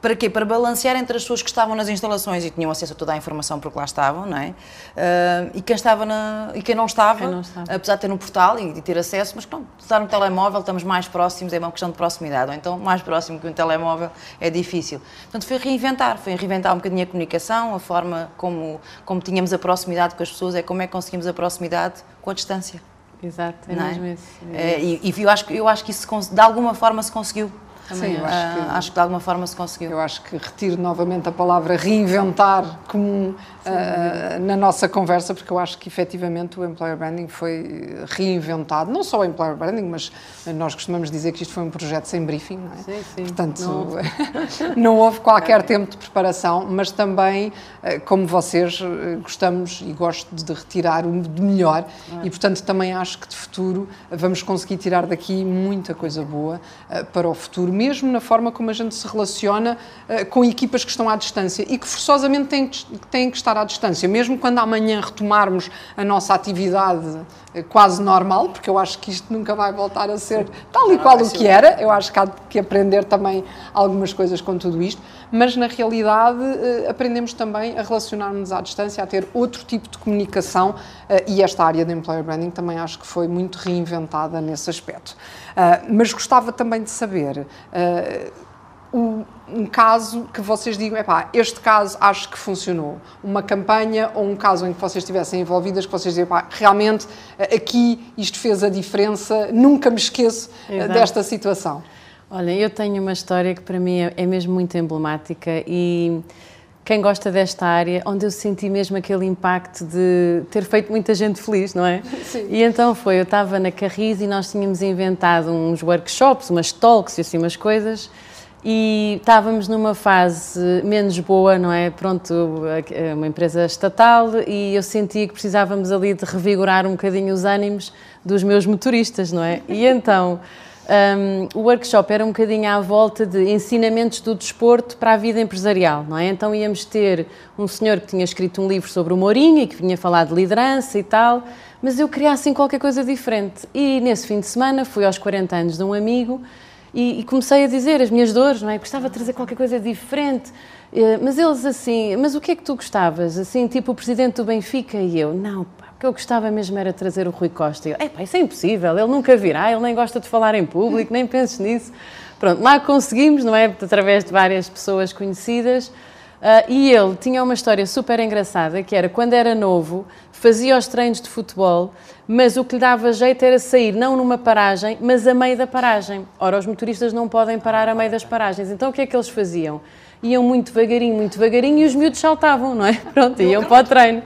para quê? Para balancear entre as pessoas que estavam nas instalações e tinham acesso a toda a informação porque lá estavam, não é? Uh, e quem estava na, e quem não estava, quem não estava, apesar de ter no portal e de ter acesso, mas não, estar no telemóvel, estamos mais próximos, é uma questão de proximidade, ou então mais próximo que um telemóvel é difícil. Portanto, foi reinventar, foi reinventar um bocadinho a comunicação, a forma como, como tínhamos a proximidade com as pessoas, é como é que conseguimos a proximidade com a distância. Exato, é, é? mesmo isso. É, e, e eu, acho, eu acho que isso de alguma forma se conseguiu. Também Sim, acho, ah, que, acho que de alguma forma se conseguiu. Eu acho que retiro novamente a palavra reinventar como uh, na nossa conversa, porque eu acho que efetivamente o employer branding foi reinventado, não só o employer branding, mas nós costumamos dizer que isto foi um projeto sem briefing, não é? Sim, sim. Portanto, não, não houve qualquer tempo de preparação, mas também, uh, como vocês, gostamos e gosto de retirar o de melhor e, portanto, também acho que de futuro vamos conseguir tirar daqui muita coisa boa para o futuro mesmo na forma como a gente se relaciona uh, com equipas que estão à distância e que forçosamente têm, têm que estar à distância, mesmo quando amanhã retomarmos a nossa atividade uh, quase normal, porque eu acho que isto nunca vai voltar a ser tal e qual o que era, eu acho que há que aprender também algumas coisas com tudo isto, mas na realidade uh, aprendemos também a relacionar-nos à distância, a ter outro tipo de comunicação e esta área de employer branding também acho que foi muito reinventada nesse aspecto. mas gostava também de saber Uh, o, um caso que vocês digam, epá, este caso acho que funcionou. Uma campanha ou um caso em que vocês estivessem envolvidas, que vocês dizem, epá, realmente aqui isto fez a diferença, nunca me esqueço Exato. desta situação. Olha, eu tenho uma história que para mim é, é mesmo muito emblemática e quem gosta desta área, onde eu senti mesmo aquele impacto de ter feito muita gente feliz, não é? Sim. E então foi, eu estava na Carris e nós tínhamos inventado uns workshops, umas talks e assim umas coisas e estávamos numa fase menos boa, não é? Pronto, uma empresa estatal e eu sentia que precisávamos ali de revigorar um bocadinho os ânimos dos meus motoristas, não é? E então um, o workshop era um bocadinho à volta de ensinamentos do desporto para a vida empresarial, não é? Então íamos ter um senhor que tinha escrito um livro sobre o Mourinho e que vinha falar de liderança e tal, mas eu queria assim qualquer coisa diferente. E nesse fim de semana fui aos 40 anos de um amigo e, e comecei a dizer as minhas dores, não é? Gostava de trazer qualquer coisa diferente. Eh, mas eles assim, mas o que é que tu gostavas? Assim, tipo o presidente do Benfica e eu, não, pá que eu gostava mesmo era trazer o Rui Costa. E eu, epá, isso é impossível, ele nunca virá, ele nem gosta de falar em público, nem penses nisso. Pronto, lá conseguimos, não é? Através de várias pessoas conhecidas. Uh, e ele tinha uma história super engraçada, que era quando era novo, fazia os treinos de futebol, mas o que lhe dava jeito era sair não numa paragem, mas a meio da paragem. Ora, os motoristas não podem parar a meio das paragens. Então o que é que eles faziam? Iam muito devagarinho, muito devagarinho e os miúdos saltavam, não é? Pronto, iam para o treino.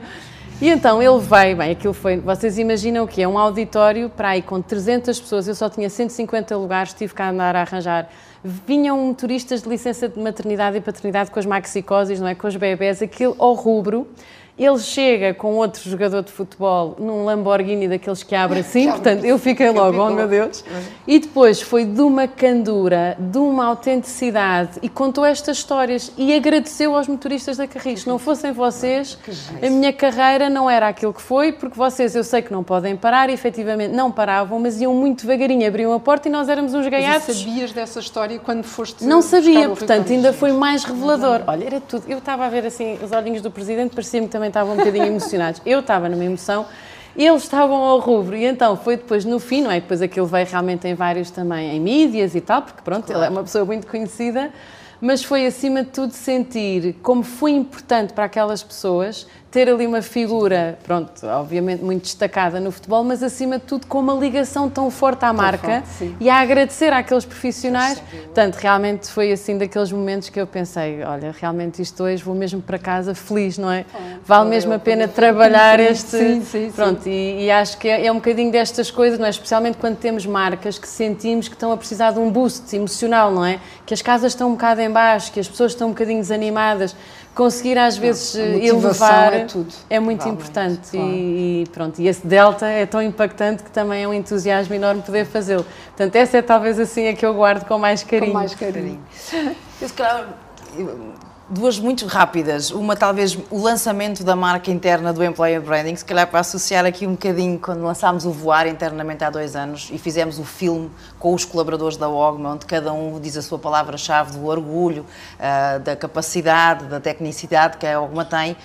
E então ele veio, bem, aquilo foi, vocês imaginam o que é um auditório para aí com 300 pessoas, eu só tinha 150 lugares, tive que andar a arranjar. Vinham turistas de licença de maternidade e paternidade com as maxicoses, não é, com os bebés, aquilo ao rubro. Ele chega com outro jogador de futebol num Lamborghini daqueles que abre assim, portanto eu fiquei logo, oh meu Deus. E depois foi de uma candura, de uma autenticidade e contou estas histórias e agradeceu aos motoristas da Carris. Se não fossem vocês, a minha carreira não era aquilo que foi, porque vocês eu sei que não podem parar e efetivamente não paravam, mas iam muito devagarinho, abriam a porta e nós éramos uns gaiatos. Mas sabias dessa história quando foste Não sabia, portanto ainda foi mais revelador. Olha, era tudo. Eu estava a ver assim os olhinhos do presidente, parecia-me também estavam um bocadinho emocionados. Eu estava numa emoção, eles estavam ao rubro. E então foi depois no fim, não é? Depois aquilo veio realmente em vários também, em mídias e tal, porque pronto, claro. ele é uma pessoa muito conhecida. Mas foi acima de tudo sentir como foi importante para aquelas pessoas ter ali uma figura, pronto, obviamente muito destacada no futebol, mas acima de tudo com uma ligação tão forte à marca forte, e a agradecer àqueles profissionais. Portanto, realmente foi assim daqueles momentos que eu pensei, olha, realmente isto hoje vou mesmo para casa feliz, não é? Vale mesmo a pena trabalhar sim, este... Sim, sim, pronto, e, e, acho que é, é, um bocadinho destas coisas, não é? Especialmente quando temos marcas que sentimos que estão a precisar de um boost emocional, não é? Que as casas estão um bocado em baixo, que as pessoas estão um bocadinho desanimadas conseguir às vezes não, elevar é, tudo. é muito importante claro. e, e, pronto, e esse delta é tão impactante que também é um entusiasmo enorme poder fazê-lo. Portanto, essa é talvez assim a que eu guardo com mais carinho. Com mais carinho. Eu, se calhar, duas muito rápidas. Uma, talvez, o lançamento da marca interna do Employer Branding, se calhar para associar aqui um bocadinho quando lançámos o Voar internamente há dois anos e fizemos o filme com os colaboradores da OGMA, onde cada um diz a sua palavra-chave do orgulho, uh, da capacidade, da tecnicidade que a OGMA tem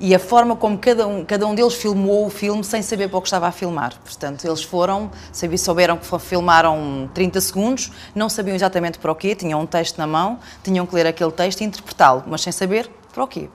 e a forma como cada um, cada um deles filmou o filme sem saber para o que estava a filmar. Portanto, eles foram, souberam que filmaram 30 segundos, não sabiam exatamente para o quê, tinham um texto na mão, tinham que ler aquele texto e interpretá-lo, mas sem saber para o quê.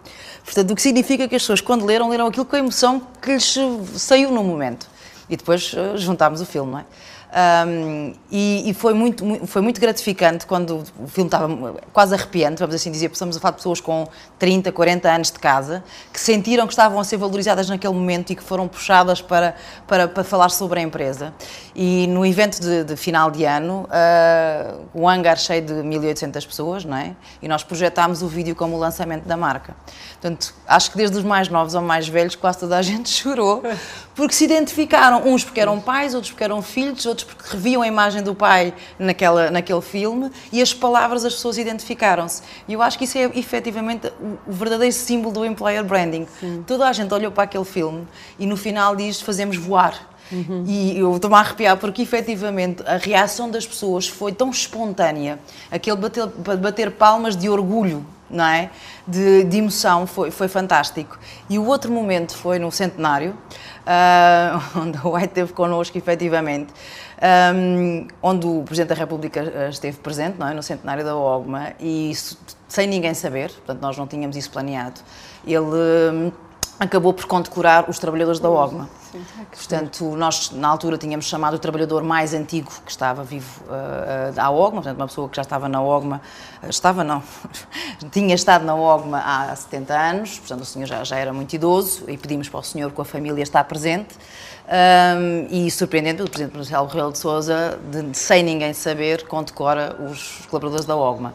Portanto, o que significa que as pessoas, quando leram, leram aquilo com a emoção que lhes saiu no momento. E depois uh, juntámos o filme, não é? Um, e, e foi, muito, foi muito gratificante quando o filme estava quase arrepiante, vamos assim dizer, estamos a falar de pessoas com 30, 40 anos de casa, que sentiram que estavam a ser valorizadas naquele momento e que foram puxadas para, para, para falar sobre a empresa. E no evento de, de final de ano, uh, o hangar cheio de 1.800 pessoas, não é? E nós projetámos o vídeo como o lançamento da marca. Portanto, acho que desde os mais novos ao mais velhos, quase toda a gente chorou, porque se identificaram, uns porque eram pais, outros porque eram filhos, outros porque reviam a imagem do pai naquela, naquele filme e as palavras as pessoas identificaram-se. E eu acho que isso é efetivamente o verdadeiro símbolo do employer branding. Sim. Toda a gente olhou para aquele filme e no final diz fazemos voar. Uhum. E eu estou-me a arrepiar porque efetivamente a reação das pessoas foi tão espontânea, aquele bater, bater palmas de orgulho, não é? De, de emoção, foi, foi fantástico. E o outro momento foi no centenário, uh, onde o White esteve connosco efetivamente. Um, onde o Presidente da República eh, esteve presente, não é? no centenário da OGMA, e isso, sem ninguém saber, portanto nós não tínhamos isso planeado, ele um, acabou por condecorar os trabalhadores da OGMA. Portanto, nós na altura tínhamos chamado o trabalhador mais antigo que estava vivo uh, à OGMA, portanto, uma pessoa que já estava na OGMA, uh, estava não, tinha estado na OGMA há 70 anos, portanto, o senhor já, já era muito idoso e pedimos para o senhor com a família estar presente. Um, e surpreendente, o Presidente Marcelo Rebelo de Sousa, de, sem ninguém saber, condecora os colaboradores da OGMA.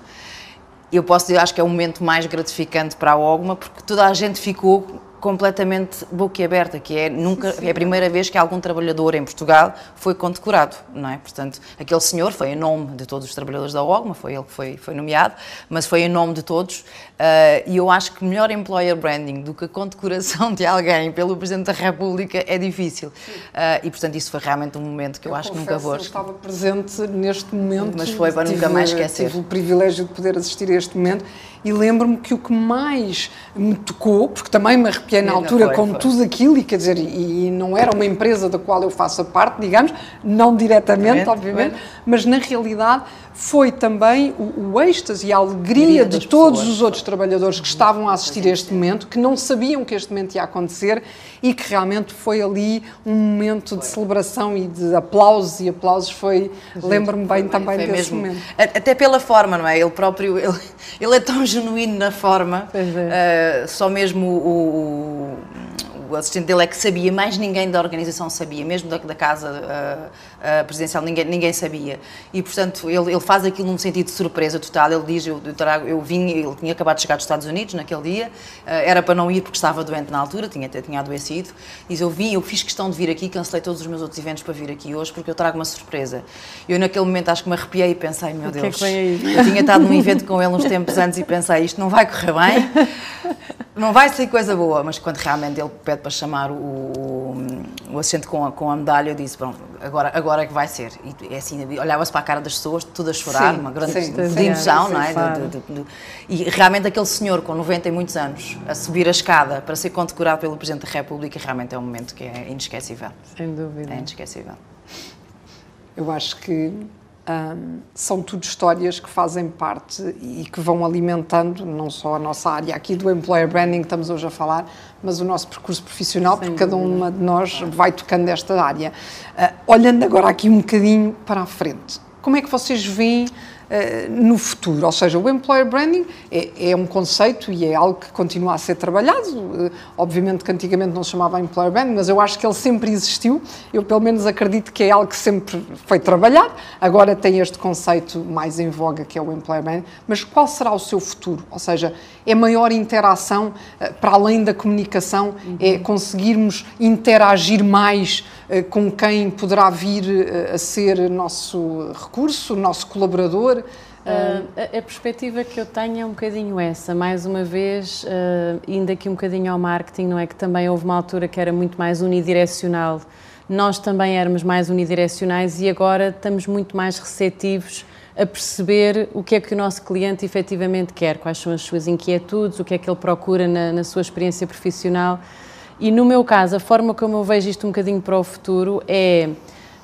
Eu posso dizer, acho que é o momento mais gratificante para a OGMA, porque toda a gente ficou completamente boquiaberta, que é nunca sim, é a primeira vez que algum trabalhador em Portugal foi condecorado, não é? Portanto, aquele senhor foi em nome de todos os trabalhadores da OGMA, foi ele que foi, foi nomeado, mas foi em nome de todos, uh, e eu acho que melhor employer branding do que a condecoração de alguém pelo Presidente da República é difícil. Uh, e, portanto, isso foi realmente um momento que eu, eu acho que nunca vou... Eu estava presente neste momento. Mas foi para tive, nunca mais esquecer. Tive o privilégio de poder assistir a este momento e lembro-me que o que mais me tocou, porque também me arrepiei na altura foi, com foi. tudo aquilo, e quer dizer, e, e, não era uma empresa da qual eu faço parte, digamos, não diretamente, obviamente, mas na realidade foi também o, o êxtase e a alegria de todos pessoas. os outros trabalhadores que estavam a assistir a este momento, que não sabiam que este momento ia acontecer e que realmente foi ali um momento de celebração e de aplausos e aplausos foi, lembro-me bem também foi desse mesmo. momento. Até pela forma, não é? Ele próprio, ele, ele é tão genuíno na forma, é. uh, só mesmo o, o o assistente dele é que sabia, mais ninguém da organização sabia, mesmo da, da casa uh, uh, presidencial, ninguém, ninguém sabia. E, portanto, ele, ele faz aquilo num sentido de surpresa total. Ele diz: Eu, eu, trago, eu vim, ele tinha acabado de chegar dos Estados Unidos naquele dia, uh, era para não ir porque estava doente na altura, tinha, tinha adoecido. Diz: Eu vim, eu fiz questão de vir aqui, cancelei todos os meus outros eventos para vir aqui hoje porque eu trago uma surpresa. Eu, naquele momento, acho que me arrepiei e pensei: Meu Deus, é que eu tinha estado num evento com ele uns tempos antes e pensei: Isto não vai correr bem não vai ser coisa boa, mas quando realmente ele pede para chamar o, o, assistente com a, com a medalha, eu disse, pronto, agora, agora é que vai ser. E é assim, olhava-se para a cara das pessoas, tudo a chorar, sim, uma grande sim, de emoção, não é? De, de, de, e realmente aquele senhor com 90 e muitos anos a subir a escada para ser condecorado pelo Presidente da República, realmente é um momento que é inesquecível. Sem dúvida. É inesquecível. Eu acho que um, são tudo histórias que fazem parte e que vão alimentando não só a nossa área aqui do employer branding que estamos hoje a falar, mas o nosso percurso profissional, Sem porque cada uma de nós vai tocando esta área. Uh, olhando agora aqui um bocadinho para a frente, como é que vocês veem uh, no futuro? Ou seja, o employer branding é, é, um conceito e é algo que continua a ser trabalhado. Uh, obviamente que antigamente não se chamava employer branding, mas eu acho que ele sempre existiu. Eu, pelo menos, acredito que é algo que sempre foi trabalhado. Agora tem este conceito mais em voga, que é o employer branding. Mas qual será o seu futuro? Ou seja, é maior interação uh, para além da comunicação? Uhum. É conseguirmos interagir mais com quem poderá vir a ser nosso recurso, nosso colaborador? Uh, a, a, perspectiva que eu tenho é um bocadinho essa, mais uma vez, uh, indo aqui um bocadinho ao marketing, não é que também houve uma altura que era muito mais unidirecional, nós também éramos mais unidirecionais e agora estamos muito mais receptivos a perceber o que é que o nosso cliente efetivamente quer, quais são as suas inquietudes, o que é que ele procura na, na sua experiência profissional. E no meu caso, a forma como eu vejo isto um bocadinho para o futuro é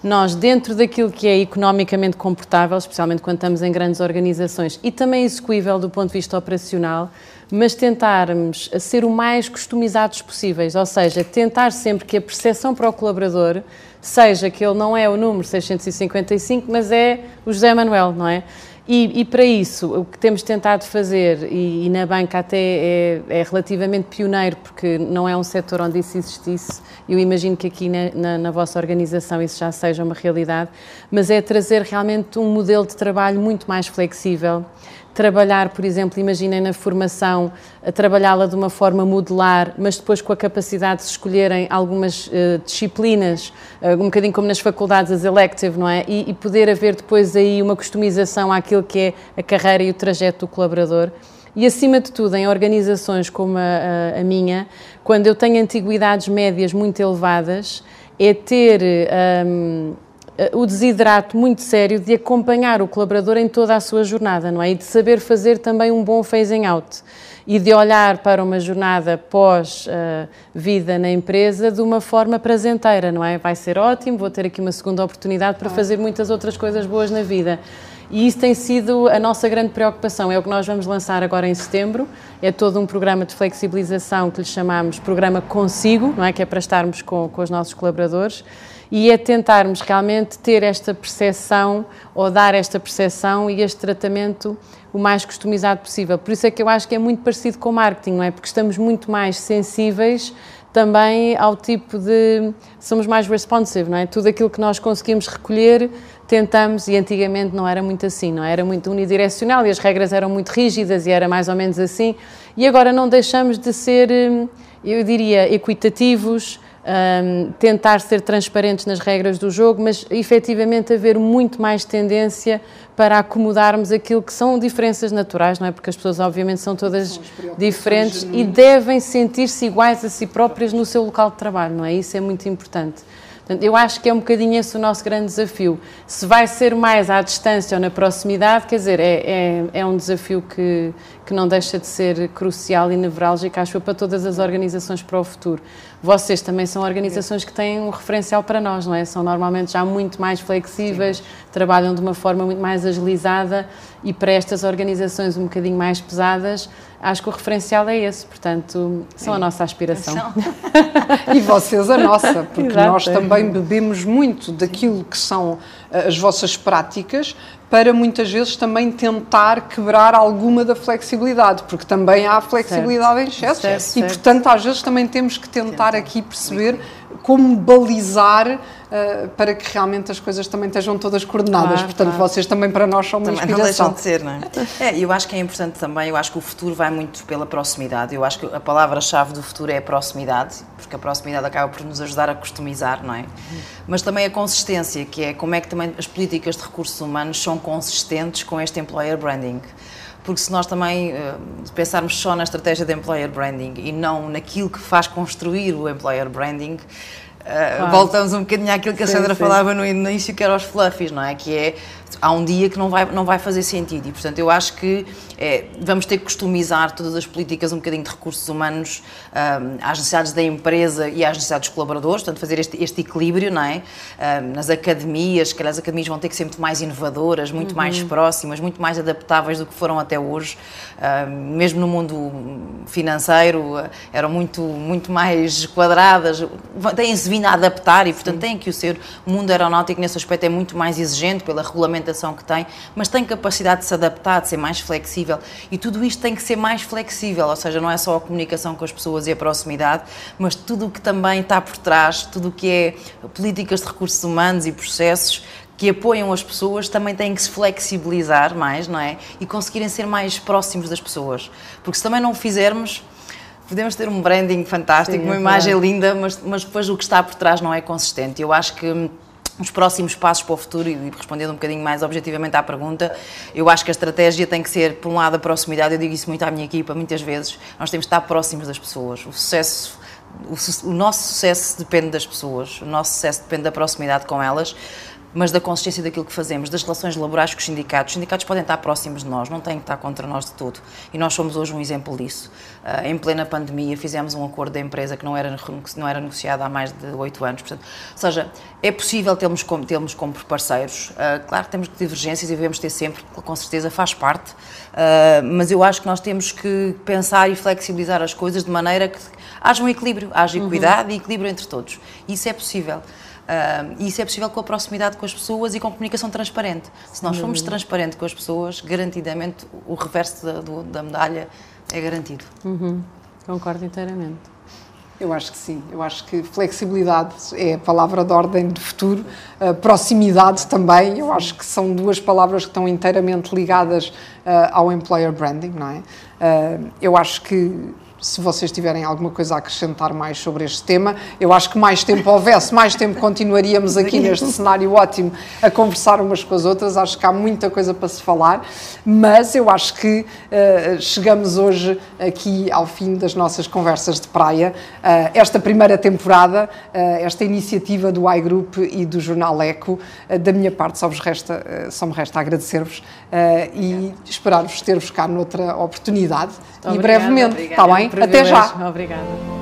nós, dentro daquilo que é economicamente comportável, especialmente quando estamos em grandes organizações, e também execuível do ponto de vista operacional, mas tentarmos ser o mais customizados possíveis, ou seja, tentar sempre que a percepção para o colaborador seja que ele não é o número 655, mas é o José Manuel, não é? E, e, para isso, o que temos tentado fazer, e, e na banca até é, é, relativamente pioneiro, porque não é um setor onde isso existisse, eu imagino que aqui na, na, na, vossa organização isso já seja uma realidade, mas é trazer realmente um modelo de trabalho muito mais flexível, trabalhar, por exemplo, imaginem na formação, trabalhá-la de uma forma modular, mas depois com a capacidade de escolherem algumas uh, disciplinas, uh, um bocadinho como nas faculdades, as elective, não é? E, e, poder haver depois aí uma customização àquilo que é a carreira e o trajeto do colaborador. E, acima de tudo, em organizações como a, a, a minha, quando eu tenho antiguidades médias muito elevadas, é ter. Um, o desidrato muito sério de acompanhar o colaborador em toda a sua jornada, não é? E de saber fazer também um bom phasing out e de olhar para uma jornada pós-vida na empresa de uma forma prazenteira, não é? Vai ser ótimo, vou ter aqui uma segunda oportunidade para fazer muitas outras coisas boas na vida. E isso tem sido a nossa grande preocupação. É o que nós vamos lançar agora em setembro. É todo um programa de flexibilização que lhe chamamos Programa Consigo, não é? Que é para estarmos com, com os nossos colaboradores e é tentarmos realmente ter esta percepção ou dar esta percepção e este tratamento o mais customizado possível. Por isso é que eu acho que é muito parecido com o marketing, não é? Porque estamos muito mais sensíveis também ao tipo de. somos mais responsive, não é? Tudo aquilo que nós conseguimos recolher, tentamos, e antigamente não era muito assim, não é? Era muito unidirecional e as regras eram muito rígidas e era mais ou menos assim. E agora não deixamos de ser, hum, eu diria, equitativos, um, tentar ser transparentes nas regras do jogo, mas efetivamente haver muito mais tendência para acomodarmos aquilo que são diferenças naturais, não é? Porque as pessoas, obviamente, são todas diferentes e devem sentir-se iguais a si próprias no seu local de trabalho, não é? Isso é muito importante. Portanto, eu acho que é um bocadinho esse o nosso grande desafio. Se vai ser mais à distância ou na proximidade, quer dizer, é, é, é um desafio que, que não deixa de ser crucial e nevrálgico, acho eu, para todas as organizações para o futuro. Vocês também são organizações que têm um referencial para nós, não é? São normalmente já muito mais flexíveis, Sim. trabalham de uma forma muito mais agilizada e para estas organizações um bocadinho mais pesadas, acho que o referencial é esse, portanto, são a nossa aspiração. e vocês a nossa, porque Exato. nós também bebemos muito daquilo que são as vossas práticas para muitas vezes também tentar quebrar alguma da flexibilidade, porque também há flexibilidade certo. em excesso certo, e, certo. portanto, às vezes também temos que tentar aqui perceber como balizar uh, para que realmente as coisas também estejam todas coordenadas. Claro, Portanto, claro. vocês também para nós são uma também inspiração. Não deixam de ser, não é? é? Eu acho que é importante também, eu acho que o futuro vai muito pela proximidade. Eu acho que a palavra-chave do futuro é a proximidade, porque a proximidade acaba por nos ajudar a customizar, não é? Mas também a consistência, que é como é que também as políticas de recursos humanos são consistentes com este employer branding porque se nós também uh, pensarmos só na estratégia de employer branding e não naquilo que faz construir o employer branding, claro. Voltamos um bocadinho àquilo que a Sandra sim, falava no início, que era os fluffies, não é? Que é, há um dia que não vai, não vai fazer sentido e, portanto, eu acho que é, vamos ter que customizar todas as políticas um bocadinho de recursos humanos um, às necessidades da empresa e às necessidades dos colaboradores, portanto, fazer este, este equilíbrio, não é? Um, nas academias, que as academias vão ter que ser muito mais inovadoras, muito uhum. mais próximas, muito mais adaptáveis do que foram até hoje, um, mesmo no mundo financeiro, eram muito, muito mais quadradas, têm-se vindo a adaptar e, portanto, Sim. têm que o ser. O mundo aeronáutico, nesse aspecto, é muito mais exigente pela regulamentação que tem, mas tem capacidade de se adaptar, de ser mais flexível e tudo isto tem que ser mais flexível, ou seja, não é só a comunicação com as pessoas e a proximidade, mas tudo o que também está por trás, tudo o que é políticas de recursos humanos e processos que apoiam as pessoas também têm que se flexibilizar mais, não é? E conseguirem ser mais próximos das pessoas. Porque se também não o fizermos, podemos ter um branding fantástico, Sim, uma é imagem claro. linda, mas, mas depois o que está por trás não é consistente. Eu acho que os próximos passos para o futuro, e respondendo um bocadinho mais objetivamente à pergunta, eu acho que a estratégia tem que ser, por um lado, a proximidade. Eu digo isso muito à minha equipa, muitas vezes. Nós temos de estar próximos das pessoas. O sucesso o, nosso sucesso depende das pessoas, o nosso sucesso depende da proximidade com elas mas da consistência daquilo que fazemos, das relações laborais com os sindicatos. Os sindicatos podem estar próximos de nós, não têm que estar contra nós de tudo. E nós somos hoje um exemplo disso. Uh, em plena pandemia, fizemos um acordo da empresa que não era, não era negociado há mais de oito anos. Portanto, ou seja, é possível termos como, termos como parceiros. Uh, claro que temos divergências e devemos ter sempre, com certeza faz parte, uh, mas eu acho que nós temos que pensar e flexibilizar as coisas de maneira que haja um equilíbrio, haja equidade uhum. e equilíbrio entre todos. Isso é possível. Uh, e isso é possível com a proximidade com as pessoas e com comunicação transparente. Se nós formos uhum. transparentes com as pessoas, garantidamente o reverso da, do, da medalha é garantido. Uhum. Concordo inteiramente. Eu acho que sim. Eu acho que flexibilidade é a palavra de ordem do futuro. Uh, proximidade também. Eu acho que são duas palavras que estão inteiramente ligadas uh, ao employer branding, não é? eu acho que se vocês tiverem alguma coisa a acrescentar mais sobre este tema. Eu acho que mais tempo houvesse, mais tempo continuaríamos aqui neste cenário ótimo a conversar umas com as outras. Acho que há muita coisa para se falar, mas eu acho que uh, chegamos hoje aqui ao fim das nossas conversas de praia. Uh, esta primeira temporada, uh, esta iniciativa do iGroup e do Jornal Eco, da minha parte só, vos resta, só me resta agradecer-vos e esperar-vos ter-vos cá noutra oportunidade. Muito e obrigada, brevemente, está bem? Até já. Obrigada.